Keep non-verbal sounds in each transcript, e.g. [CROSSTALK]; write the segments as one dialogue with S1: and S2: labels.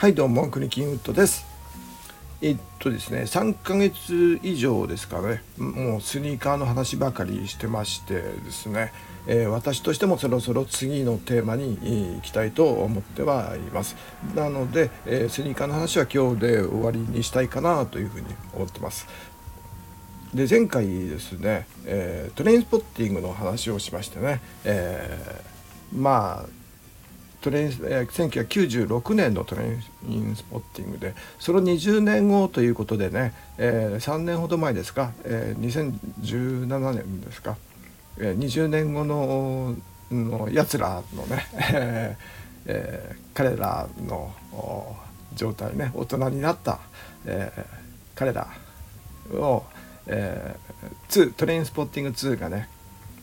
S1: はいどうも国金ウッドです。えっとですね3ヶ月以上ですかね。もうスニーカーの話ばかりしてましてですね、えー、私としてもそろそろ次のテーマに行きたいと思ってはいます。なので、えー、スニーカーの話は今日で終わりにしたいかなというふうに思ってます。で前回ですね、えー、トレインスポッティングの話をしましてね、えまあトレイン1996年のトレインスポッティングでその20年後ということでね、えー、3年ほど前ですか、えー、2017年ですか、えー、20年後ののやつらのね、[LAUGHS] えー、彼らの状態ね大人になった、えー、彼らを、えー、2トレインスポッティング2がね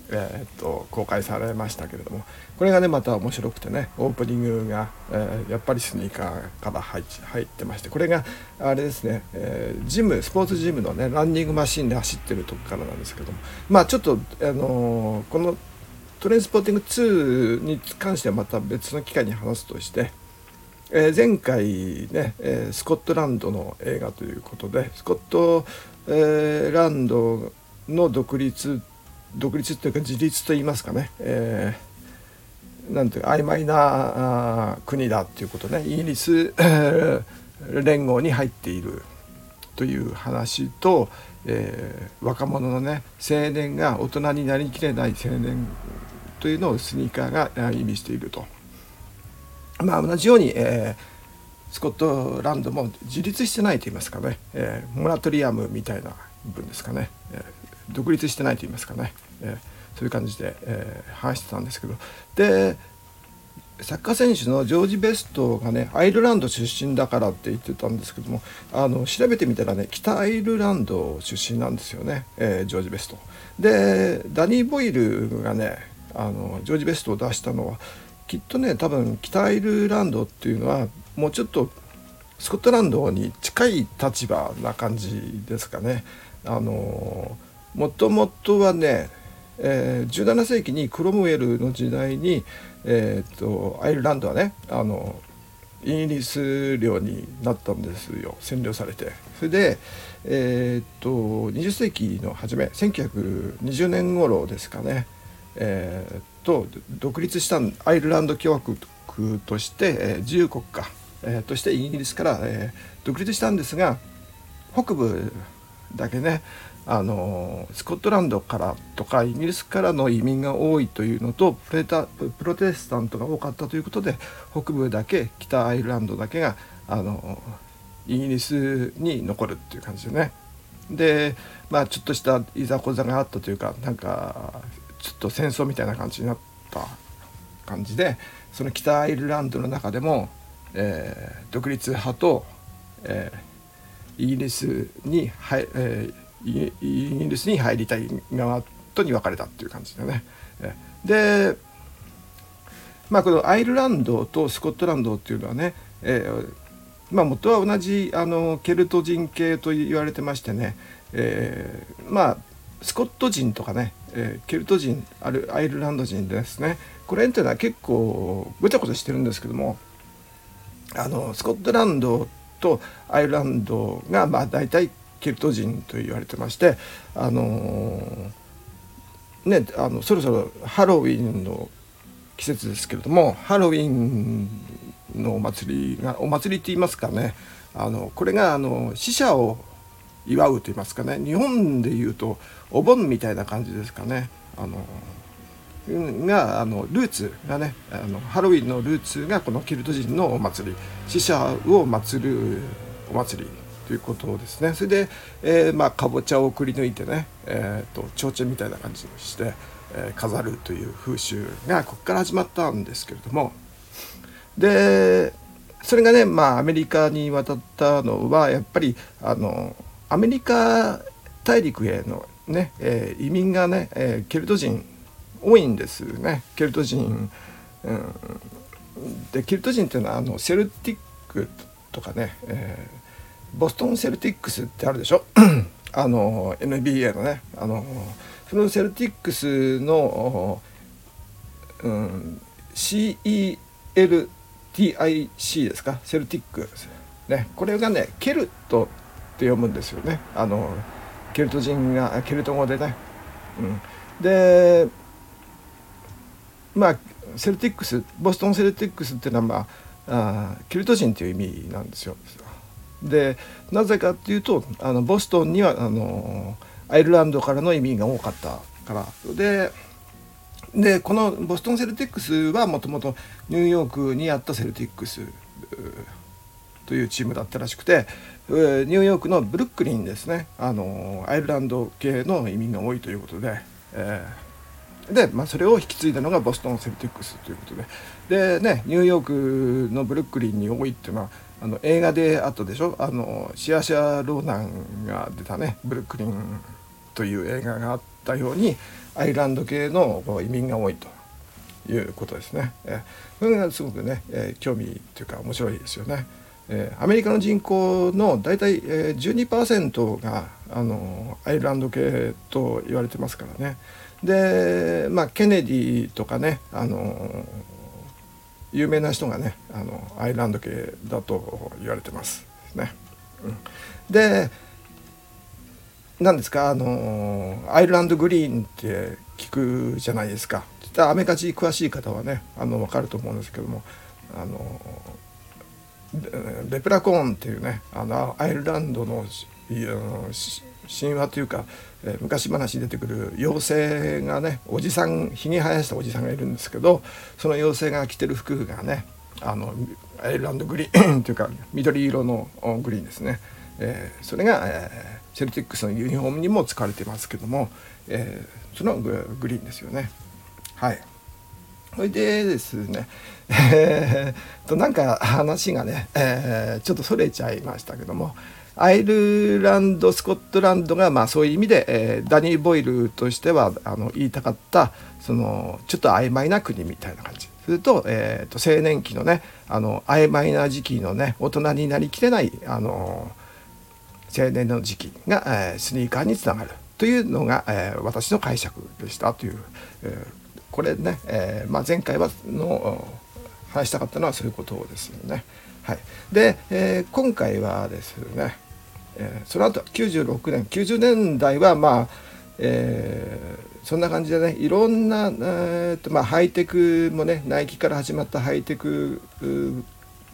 S1: えー、っと公開されましたけれどもこれがねまた面白くてねオープニングが、えー、やっぱりスニーカーから入ってましてこれがあれですね、えー、ジムスポーツジムのねランニングマシンで走ってるとこからなんですけどもまあちょっと、あのこのトレインスポーティング2に関してはまた別の機会に話すとして、え前回ね、えスコットランドの映画ということでスコット、ランドの独立独立というか自立といいますかね、えー、なんていうか曖昧なあ国だっていうことね。イギリス連合に入っているという話と、えー、若者のね青年が大人になりきれない青年というのをスニーカーが意味していると。まあ、同じように、えー、スコットランドも自立してないと言いますかね、えー、モラトリアムみたいな部分ですかね、えー、独立してないと言いますかね、えそういう感じで、え話してたんですけどでサッカー選手のジョージ・ベストがねアイルランド出身だからって言ってたんですけどもあの調べてみたらね北アイルランド出身なんですよね、えー、ジョージ・ベスト。でダニー・ボイルがねあのジョージ・ベストを出したのはきっとね多分北アイルランドっていうのはもうちょっとスコットランドに近い立場な感じですかね。あのもともとはねえー、17世紀にクロムウェルの時代に、えーと、アイルランドはねあのイギリス領になったんですよ。占領されて。それで、えーと、20世紀の初め1920年頃ですかね、えーと、独立したアイルランド共和国として、えー、自由国家、えー、としてイギリスから、えー、独立したんですが北部だけねあのスコットランドからとかイギリスからの移民が多いというのとプレタプロテスタントが多かったということで北部だけ北アイルランドだけがあのイギリスに残るっていう感じでね。でまあちょっとしたいざこざがあったというかなんかちょっと戦争みたいな感じになった感じでその北アイルランドの中でも、えー、独立派と、えー、イギリスに、はいえーイギリスに入りたい側とに分かれたっていう感じだね。でまあこのアイルランドとスコットランドっていうのはね、えー、まあ元は同じあのケルト人系と言われてましてね、えー、まあスコット人とかね、えー、ケルト人あるアイルランド人ですねこれっていうのは結構ごちゃごちゃしてるんですけどもあのスコットランドとアイルランドがまあ大体ケルト人と言われてましてあのねあのそろそろハロウィンの季節ですけれどもハロウィンのお祭りがお祭りって言いますかね。あのこれがあの死者を祝うと言いますかね。日本でいうとお盆みたいな感じですかね。あのがあのルーツがねあのハロウィンのルーツがこのケルト人のお祭り。死者を祀るお祭り。ということですね。それで、えー、まあかぼちゃをくり抜いてね、えーと、提灯みたいな感じにして、えー、飾るという風習がここから始まったんですけれども。でそれがねまあアメリカに渡ったのはやっぱりあのアメリカ大陸へのね、えー、移民がね、えー、ケルト人多いんですね。ケルト人、うん、でケルト人っていうのはあのセルティックとかね、えボストン・セルティックスってあるでしょ？[CLEARS THROAT] あの NBA のねあのそのセルティックスの、うん、CELTIC ですか？セルティックねこれがねケルトって読むんですよね。あのケルト人がケルト語でね、うん、でまあセルティックスボストン・セルティックスっていうのは、まあ、あケルト人という意味なんですよ。でなぜかっていうとあのボストンにはあのアイルランドからの移民が多かったから。ででこのボストン・セルティックスはもともとニューヨークにあったセルティックスというチームだったらしくてニューヨークのブルックリンですね。あのアイルランド系の移民が多いということで、えー、で、まあ、それを引き継いだのがボストン・セルティックスということで。でねニューヨークのブルックリンに多いっていうのはあの映画であったでしょ？あのシアシャ・ローナンが出たね「ブルックリン」という映画があったようにアイルランド系の移民が多いということですね。えー、それがすごくね、えー、興味というか面白いですよね。えー、アメリカの人口の大体、えー、12%があのアイルランド系と言われてますからね。で、まあ、ケネディとかねあの有名な人がねあのアイランド系だと言われてますね。うん、で何ですかあのアイルランドグリーンって聞くじゃないですか。アメカジ詳しい方はねあの分かると思うんですけどもあのレプラコーンっていうねあのアイルランドの神話というか、えー、昔話に出てくる妖精がねおじさんひげ生やしたおじさんがいるんですけどその妖精が着てる服がねあのアイルランドグリーン [COUGHS] というか緑色のグリーンですね、えー、それが、えー、セルティックスのユニフォームにも使われてますけども、えー、そのグリーンですよねはい。それでですね、[LAUGHS] えー、となんか話がね、えー、ちょっとそれちゃいましたけどもアイルランドスコットランドがまあそういう意味で、えー、ダニー・ボイルとしてはあの言いたかったそのちょっと曖昧な国みたいな感じすると,、えー、と青年期のねあの曖昧な時期のね大人になりきれないあの青年の時期が、えー、スニーカーにつながるというのが、えー、私の解釈でしたという、えーこれね、えーまあ、前回はの話したかったのはそういうことですよね。はい、で、えー、今回はですね、えー、その後96年90年代はまあ、えー、そんな感じでねいろんな、えーとまあ、ハイテクもねナイキから始まったハイテク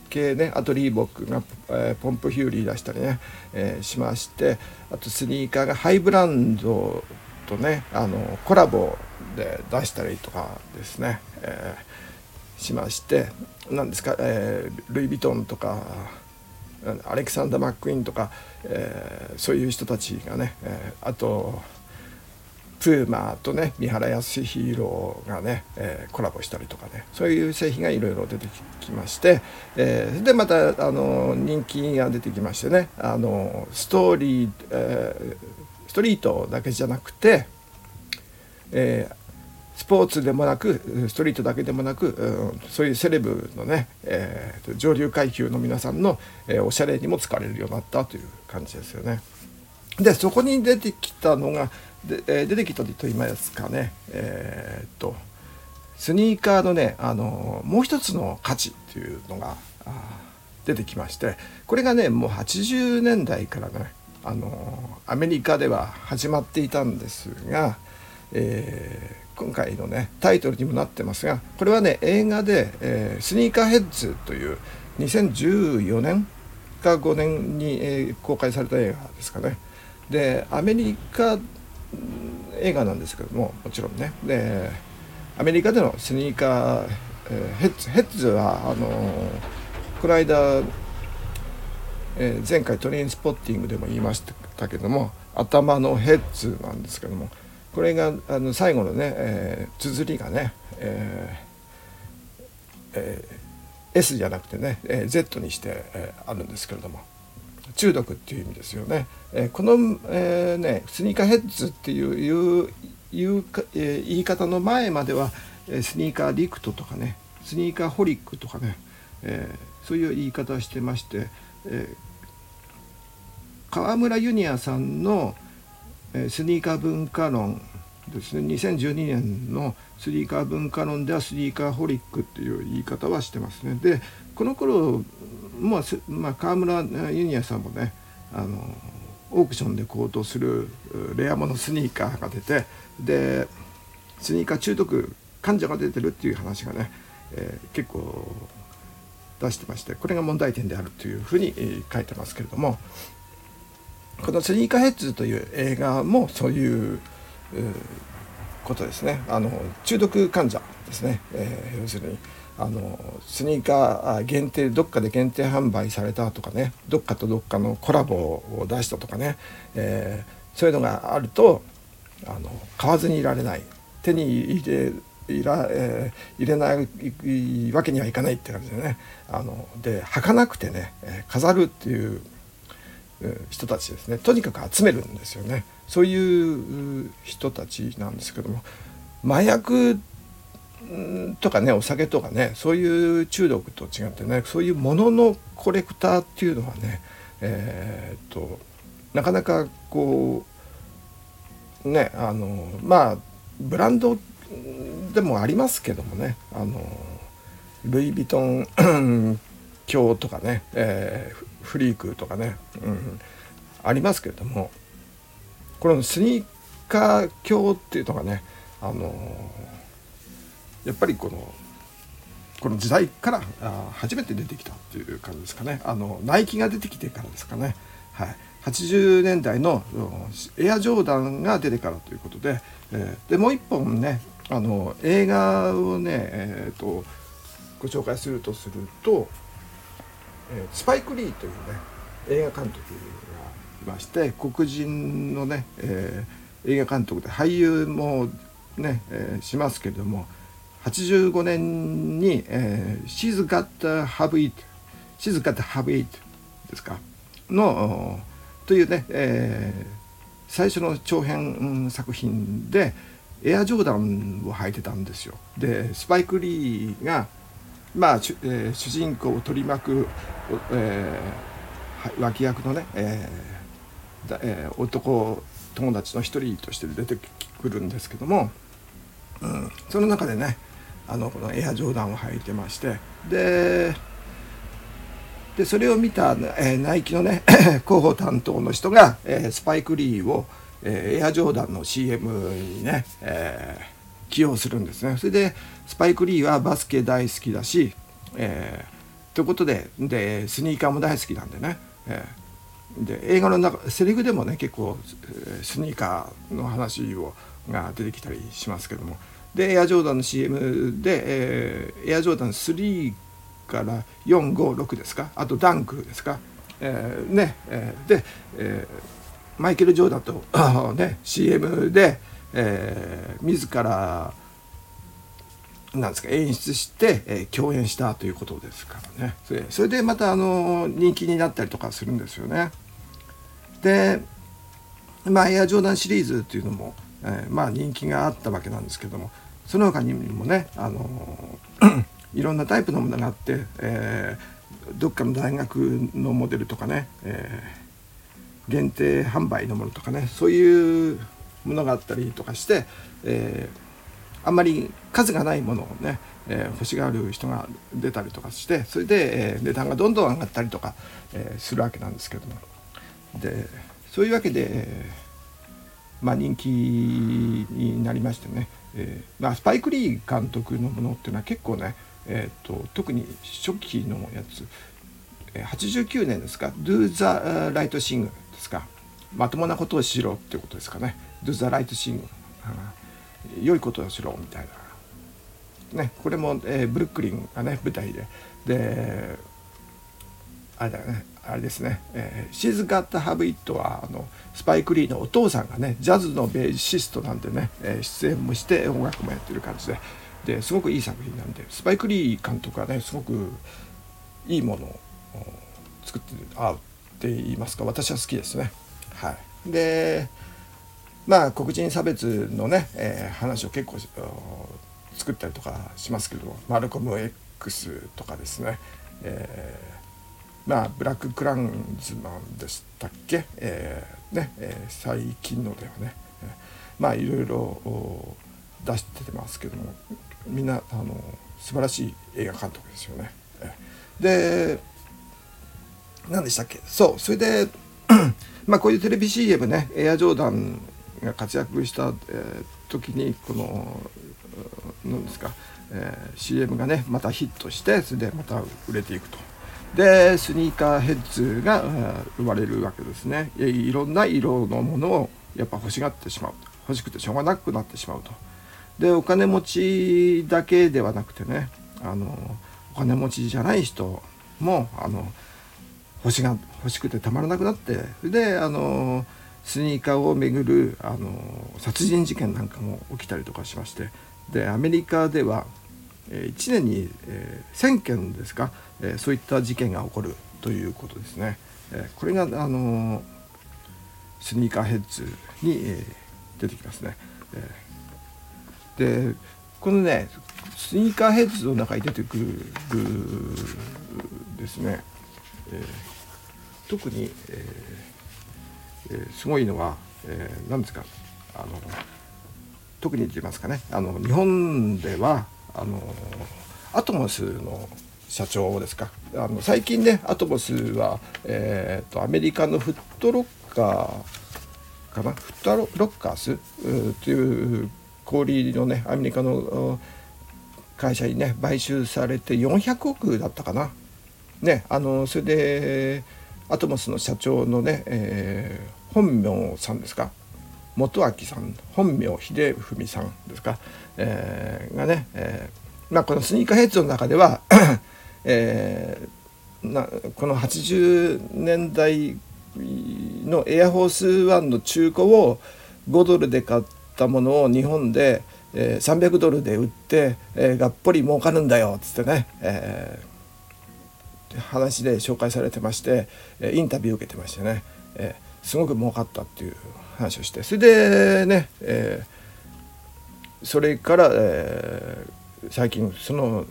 S1: 系ねあとリーボックが、えー、ポンプヒューリー出したりね、えー、しましてあとスニーカーがハイブランドとねあのコラボで出したりとかですね、えー、しまして何ですか、えー、ルイ・ヴィトンとかアレクサンダー・マックイーンとか、えー、そういう人たちがね、えー、あとプーマとね三原康弘がね、えー、コラボしたりとかねそういう製品がいろいろ出てきまして、えー、でまたあの人気が出てきましてねあのストーリー、えー、ストリートだけじゃなくて、えー、スポーツでもなくストリートだけでもなく、うん、そういうセレブのね、えー、上流階級の皆さんの、えー、おしゃれにも使われるようになったという感じですよね。でそこに出てきたのがで、えー、出てきたと言いますかねえー、っとスニーカーのねあのもう一つの価値っていうのが出てきましてこれがねもう80年代からねあのアメリカでは始まっていたんですが、えー今回のねタイトルにもなってますがこれはね映画で、えー、スニーカーヘッズという2014年か5年に、えー、公開された映画ですかね。でアメリカ映画なんですけどももちろんね。でアメリカでのスニーカー、えー、ヘッズヘッズはあのー、この間、えー、前回トレインスポッティングでも言いましたけども頭のヘッズなんですけどもこれがあの最後のね、えー、綴りがね、えーえー、S じゃなくてね、えー、Z にして、えー、あるんですけれども中毒っていう意味ですよね。えー、この、えー、ねスニーカーヘッズっていういういうか、えー、言い方の前までは、えー、スニーカーリクトとかねスニーカーホリックとかね、えー、そういう言い方をしてまして、えー、川村ユニアさんのスニーカー文化論ですね。2012年のスリーカー文化論ではスリーカーホリックっていう言い方はしてますね。でこの頃まあ、まあ、川村ユニアさんもねあのオークションで高騰するレアモノスニーカーが出てでスニーカー中毒患者が出てるっていう話がね、えー、結構出してましてこれが問題点であるというふうに書いてますけれどもこの「スニーカーヘッズ」という映画もそういうことですね。あの中毒患者ですね、えー、要するにあのスニーカー限定どっかで限定販売されたとかねどっかとどっかのコラボを出したとかね、えー、そういうのがあるとあの買わずにいられない。手に入れいら、えー、入れないわけにはいかないって感じでね。あので履かなくてね飾るっていう人たちですね。とにかく集めるんですよね。そういう人たちなんですけども。麻薬とかねお酒とかねそういう中毒と違ってねそういうもののコレクターっていうのはねえー、っとなかなかこうねあのまあブランドでもありますけどもねあのルイ・ヴィトン [CLEARS THROAT] 教とかね、えー、フリークとかね、うん、ありますけれどもこのスニーカー教っていうのがねあのやっぱりこのこの時代からあ初めて出てきたっていう感じですかね。あのナイキが出てきてからですかね、はい、80年代のエアジョーダンが出てからということで,、えー、でもう一本ねあの映画をね、えーと、ご紹介するとすると、え、スパイク・リーというね映画監督がいまして黒人のね、えー、映画監督で俳優もね、えー、しますけれども85年に、えー「She's Got to Have It」「She's Got to Have It」ですかのというね、えー、最初の長編作品でエアジョーダンを履いてたんですよ。でスパイク・リーが、まあ主,、えー、主人公を取り巻く、えー、脇役のね、えーだえー、男友達の一人として出てくるんですけども、うん、その中でねあのこのエアジョーダンを履いてましてででそれを見た、えー、ナイキのね [COUGHS] 広報担当の人が、えー、スパイク・リーを、えー、エアジョーダンの CM にね、えー、起用するんですね。それでスパイク・リーはバスケ大好きだし、えー、ということででスニーカーも大好きなんでね、えー、で映画の中セリフでもね結構スニーカーの話をが出てきたりしますけども。でエアジョーダンの CM で、えー、エアジョーダン3から456ですか？あとダンクですか、えー、ね、えー、で、えー、マイケル・ジョーダンと [COUGHS] ね CM で、えー、自らなんですか演出して、えー、共演したということですからねそれそれでまたあの人気になったりとかするんですよね。でまあエアジョーダンシリーズっていうのも、えー、まあ人気があったわけなんですけどもその他にもね、あの [COUGHS] いろんなタイプのものがあって、えー、どっかの大学のモデルとかね、えー、限定販売のものとかねそういうものがあったりとかして、えー、あんまり数がないものをね、えー、欲しがる人が出たりとかしてそれで、えー、値段がどんどん上がったりとか、えー、するわけなんですけども。でそういうわけで、えー、まあ人気になりましてねえーまあ、スパイク・リー監督のものっていうのは結構ね、えーと、特に初期のやつ89年ですか「Do the Right Thing」ですか。まともなことをしろっていうことですかね「Do the Right Thing」良いことをしろみたいな。ねこれも、えー、ブルックリンがね舞台で。であれだよねあれですね「えー、She's Got Have It は」あのスパイク・リーのお父さんがねジャズのベーシストなんでね、えー、出演もして音楽もやってる感じで。ですごくいい作品なんでスパイク・リー監督はねすごくいいものを作ってあうって言いますか。私は好きですね。はい、でまあ黒人差別のね、えー、話を結構作ったりとかしますけどマルコム X とかですね、えーまあブラック・クランズマンでしたっけ、えー、ねえー、最近のではね、まあいろいろ出してますけどもみんなあの素晴らしい映画監督ですよね。で何でしたっけ？そうそれで [CLEARS THROAT] まあこういうテレビ CM ねエアジョーダンが活躍した、えー、時にこの何ですか、えー、CM がねまたヒットしてそれでまた売れていくと。でスニーカーヘッズが生まれるわけですね。いろんな色のものをやっぱ欲しがってしまう。欲しくてしょうがなくなってしまうと。でお金持ちだけではなくてねあのお金持ちじゃない人もあの欲しが欲しくてたまらなくなってであのスニーカーをめぐるあの殺人事件なんかも起きたりとかしましてでアメリカでは1年に、え1,000件ですか、えそういった事件が起こるということですね。えこれがあのスニーカーヘッズに、え出てきますね。えでこのねスニーカーヘッズの中に出てくるですね、え特に、えー、えすごいのは、えー、何ですかあの特に言いますかねあの日本ではあのアトモスの社長ですかあの最近ねアトモスは、えーと、アメリカのフットロッカーかなフットロッカースという小売のねアメリカの会社にね買収されて400億だったかな。ねあのそれでアトモスの社長のね、えー、本名さんですか？元明さん本名秀文さんですか、えー、がね、えーまあ、このスニーカーヘッズの中では、[COUGHS] えー、なこの80年代のエアフォースワンの中古を5ドルで買ったものを日本で、えー、300ドルで売って、えー、がっぽり儲かるんだよっつってね、えー、話で紹介されてましてインタビュー受けてましてね、えー、すごく儲かったっていう話をしてそれでね、えー、それから、えー、最近その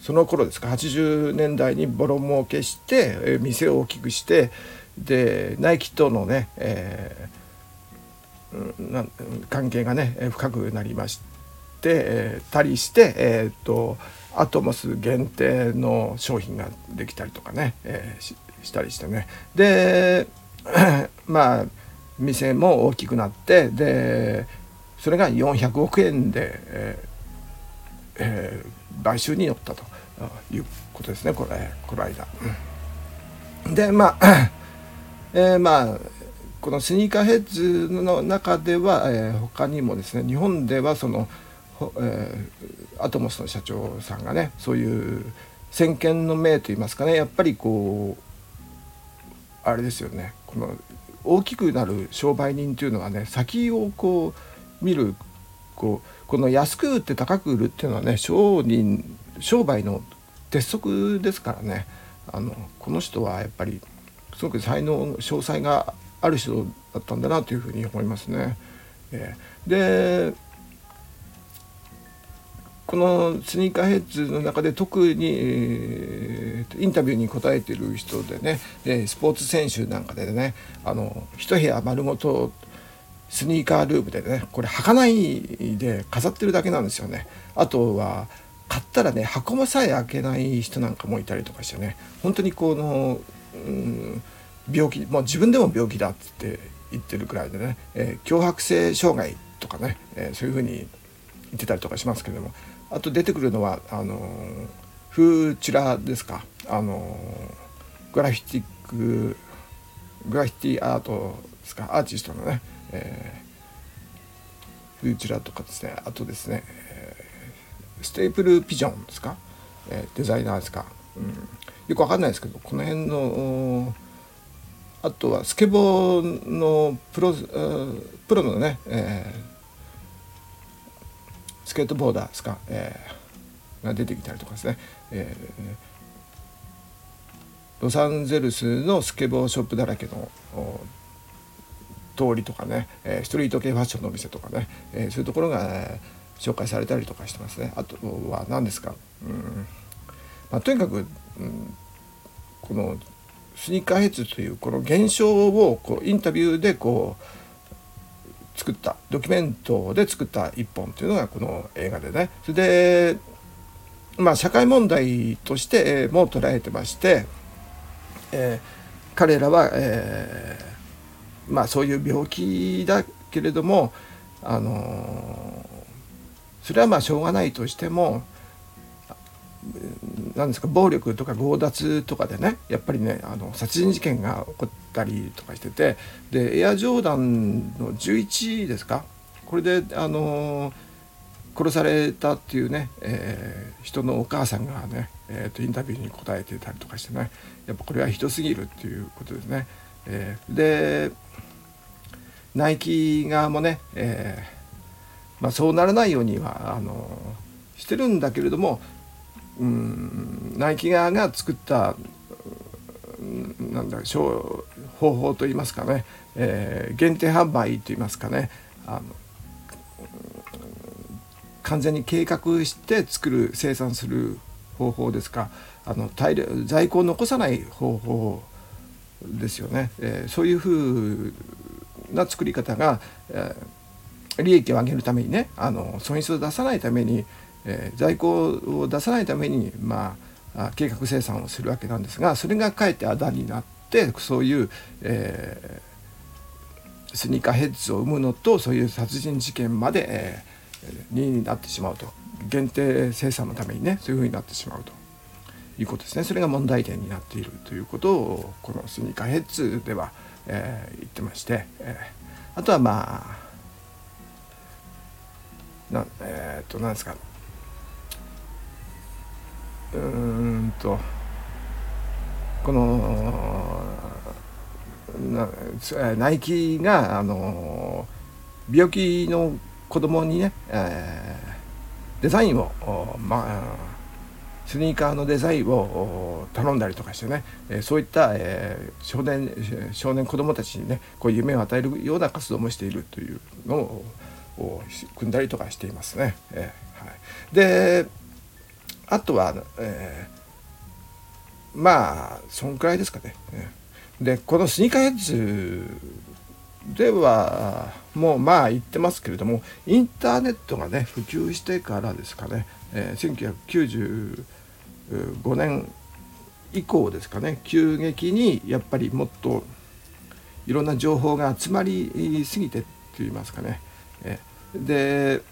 S1: その頃ですか80年代にボロ儲けして、え、店を大きくしてでナイキとのね、えー、な関係がね深くなりまして、えー、たりして、えーと、アトモス限定の商品ができたりとかね、えー、ししたりしてねで [CLEARS THROAT] まあ店も大きくなってでそれが400億円で、えーえー、買収に乗ったということですねこれこの間。でまあ、[CLEARS THROAT] えー、まあこのスニーカーヘッズの中では、えー、他にもですね日本ではその、えー、アトモスの社長さんがねそういう先見の明といいますかねやっぱりこうあれですよねこの大きくなる商売人というのはね先をこう見るこうこの安く売って高く売るっていうのはね商人商売の鉄則ですからねあのこの人はやっぱりすごく才能詳細がある人だったんだなというふうに思いますね。えー、でこのスニーカーヘッズの中で特に、えー、インタビューに答えてる人でね、えスポーツ選手なんかでねあの一部屋丸ごとスニーカールームでねこれ履かないで飾ってるだけなんですよね。あとは買ったらね箱もさえ開けない人なんかもいたりとかしてね本当にこの、うん、病気もう自分でも病気だって言ってるくらいでね、えー、強迫性障害とかね、えー、そういうふうに言ってたりとかしますけどもあと出てくるのはあのフーチュラですか？あのグラフィティックグラフィティアートですか？アーティストのね、えー、フーチュラとかですね。あとですね、ステープルピジョンですか、えー、デザイナーですか、うん、よくわかんないですけどこの辺のあとはスケボーのプロプロのね、えースケートボーダーですか、えー、が出てきたりとかですね、えー、ロサンゼルスのスケボーショップだらけの通りとかね、えー、ストリート系ファッションのお店とかね、えー、そういうところが、えー、紹介されたりとかしてますね。あとは何ですか、うん。まあ、とにかく、うん、このスニーカーヘッズというこの現象をこうインタビューでこう作ったドキュメントで作った一本というのがこの映画でね。それでまあ社会問題としても捉えてまして、えー、彼らは、えー、まあそういう病気だけれどもあのー、それはまあしょうがないとしても何ですか暴力とか強奪とかでねやっぱりねあの殺人事件が起こったりとかしててでエアジョーダンの11ですかこれであの殺されたっていうね、えー、人のお母さんがね、えーと、インタビューに答えてたりとかしてねやっぱこれはひどすぎるっていうことですね。えー、でナイキ側もね、えーまあ、そうならないようにはあのしてるんだけれどもうんナイキ側が作ったなんだ方法といいますかね、えー、限定販売といいますかねあの完全に計画して作る生産する方法ですかあの大量在庫を残さない方法ですよね、えー、そういうふうな作り方が、えー、利益を上げるためにねあの損失を出さないために、えー、在庫を出さないために、まあ、計画生産をするわけなんですがそれがかえってあだになってそういう、えー、スニーカーヘッズを生むのとそういう殺人事件まで、えー、になってしまうと。限定生産のためにねそういうふうになってしまうと。いうことですね。それが問題点になっているということをこのスニーカーヘッズでは、えー、言ってまして、えー、あとはまあなえっ、と何ですか。うんと。このナイキがあの病気の子供にね、えー、デザインをまあスニーカーのデザインを頼んだりとかしてね、えそういった、えー、少年少年子供たちにねこう夢を与えるような活動もしているというのを組んだりとかしていますね。えーはい、であとは、えー、まあそんくらいですかね。でこのスニーカーヘッズではもうまあ言ってますけれどもインターネットがね普及してからですかね、えー、1995年以降ですかね。急激にやっぱりもっといろんな情報が集まりすぎてって言いますかね、えー、で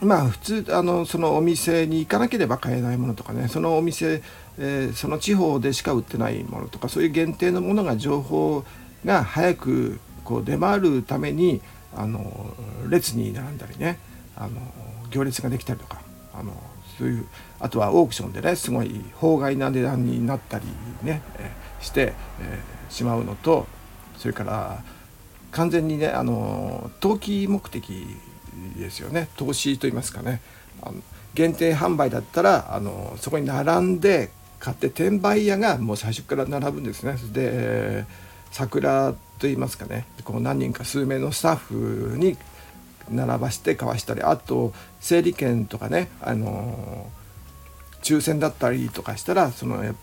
S1: まあ普通あのそのお店に行かなければ買えないものとかねそのお店、えー、その地方でしか売ってないものとかそういう限定のものが情報が早くこう出回るためにあの列に並んだりねあの行列ができたりとかあのそういうあとはオークションでねすごい法外な値段になったりね、え、して、えー、しまうのとそれから完全にねあの投機目的ですよね。投資といいますかね。あの限定販売だったらあのそこに並んで買って転売屋がもう最初から並ぶんですね。で桜といいますかね。こう何人か数名のスタッフに並ばして買わしたりあと整理券とかねあの抽選だったりとかしたらそのやっ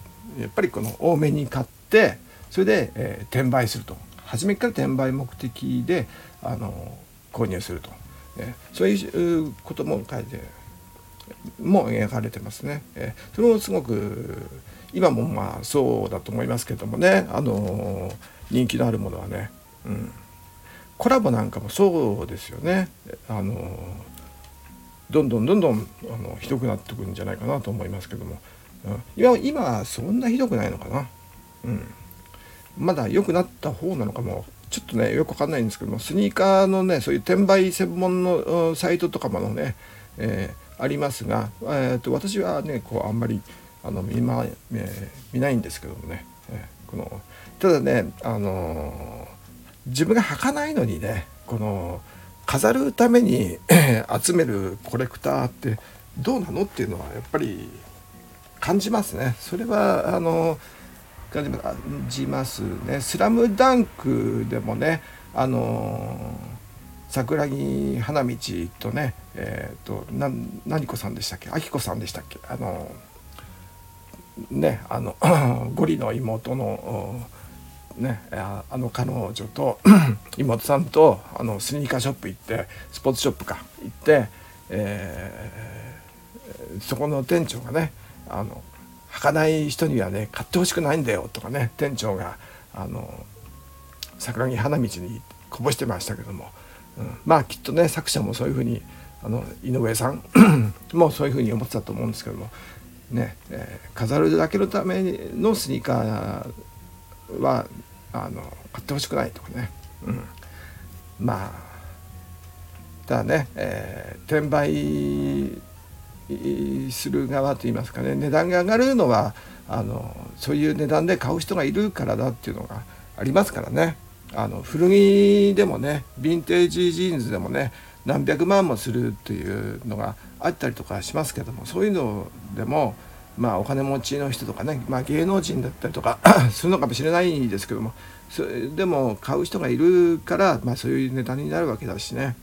S1: ぱりこの多めに買ってそれで、えー、転売すると。初めから転売目的であの購入すると。えそういうことも書いても描かれてますね。えそれもすごく今もまあそうだと思いますけどもねあの人気のあるものはね、うん、コラボなんかもそうですよね。あのどんどんどんどんあのひどくなってくるんじゃないかなと思いますけども、うん、今今はそんなひどくないのかな、うん、まだ良くなった方なのかもちょっとねよくわかんないんですけどもスニーカーのねそういう転売専門のサイトとかもね、えー、ありますが、えーと、私はねこうあんまりあの見,、まえー、見ないんですけどもね、えー、このただね、あのー、自分が履かないのにねこの飾るために集めるコレクターってどうなのっていうのはやっぱり感じますね。それはあのー感じますね。スラムダンクでもね、あの桜木花道とね、えっ、ー、とな何子さんでしたっけ、あきこさんでしたっけ、あのね、あの [COUGHS] ゴリの妹のねあの彼女と [COUGHS] 妹さんとあのスニーカーショップ行ってスポーツショップか行って、えー、そこの店長がねあの履かない人にはね買ってほしくないんだよとかね店長があの桜木花道にこぼしてましたけども、うん、まあきっとね作者もそういうふうにあの井上さん [CLEARS THROAT] もそういうふうに思ってたと思うんですけどもね、えー、飾るだけのためのスニーカーはあの買ってほしくないとかね、うん、まあただね、えー、転売する側といいますかね値段が上がるのはあのそういう値段で買う人がいるからだっていうのがありますからね。あの古着でもねヴィンテージジーンズでもね何百万もするっていうのがあったりとかしますけどもそういうのでもまあお金持ちの人とかね、まあ、芸能人だったりとか [COUGHS] するのかもしれないですけどもそれでも買う人がいるから、まあ、そういう値段になるわけだしね。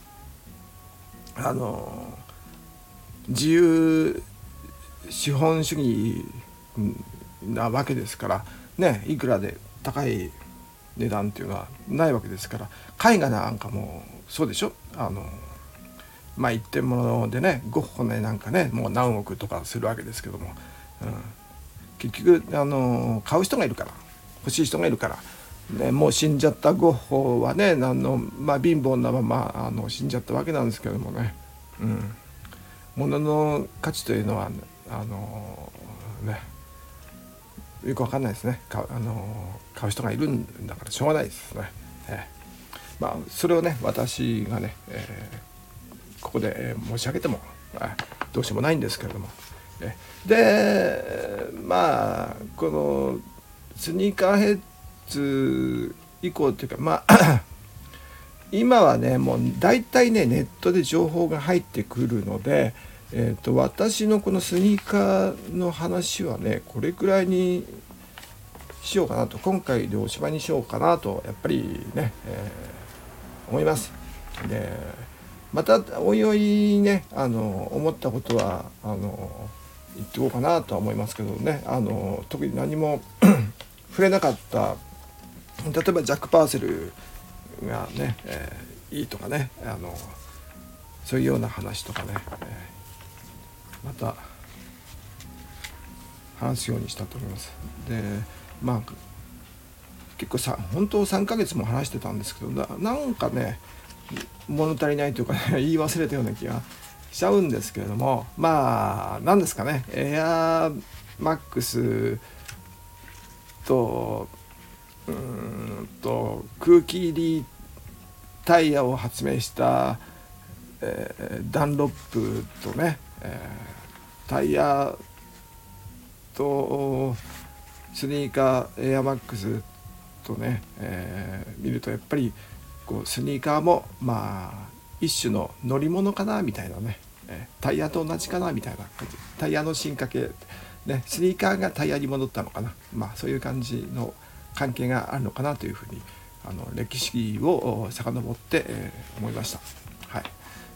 S1: あの自由資本主義なわけですからねいくらで高い値段っていうのはないわけですから絵画なんかもそうでしょ？あのまあ一点物でねゴッホねなんかねもう何億とかするわけですけども、うん、結局あの買う人がいるから欲しい人がいるから、ね、もう死んじゃったゴッホはねあの、まあ、貧乏なままあの死んじゃったわけなんですけどもね、うん、物の価値というのはあのねよくわかんないですね買あの買う人がいるんだからしょうがないですね。えー、まあそれをね私がね、えー、ここで申し上げても、まあ、どうしようもないんですけれども。えでまあこのスニーカーヘッズ以降っていうかまあ [COUGHS] 今はねもう大体ねネットで情報が入ってくるので、えーと、私のこのスニーカーの話はねこれくらいにしようかなと今回でおしまいにしようかなとやっぱりね、えー、思います。でまたおいおいねあの思ったことはあの言っておこうかなとは思いますけどねあの特に何も [CLEARS THROAT] 触れなかった例えばジャック・パーセルがね、えー、いいとかねあのそういうような話とかね、えー、また話すようにしたと思います。でまあ結構さ本当3ヶ月も話してたんですけどなんかね物足りないというか、ね、[LAUGHS] 言い忘れたような気がしちゃうんですけれどもまあ何ですかねエアマックスとうんと空気入りタイヤを発明した、えー、ダンロップとね、えー、タイヤとスニーカーエアマックスとね、えー、見るとやっぱりこうスニーカーもまあ一種の乗り物かなみたいなね、え、タイヤと同じかなみたいな感じ。タイヤの進化系、ね、スニーカーがタイヤに戻ったのかな。まあそういう感じの関係があるのかなというふうにあの歴史を遡って、えー、思いました。はい、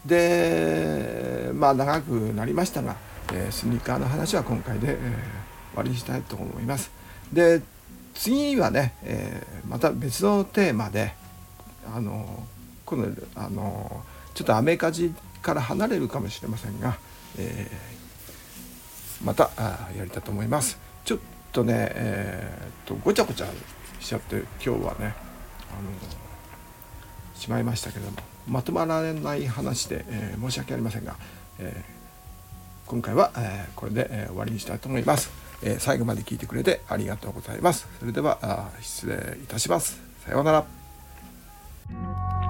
S1: でまあ長くなりましたが、えー、スニーカーの話は今回で、えー、終わりにしたいと思います。で次はね、えー、また別のテーマであのこのあのちょっとアメリカジから離れるかもしれませんが、えー、またやりたいと思います。ちょっとね、えー、とごちゃごちゃしちゃって今日はねあのしまいましたけどもまとまらない話で、えー、申し訳ありませんが、えー、今回は、え、これで、え終わりにしたいと思います、え最後まで聞いてくれてありがとうございます。それでは失礼いたします。さようなら。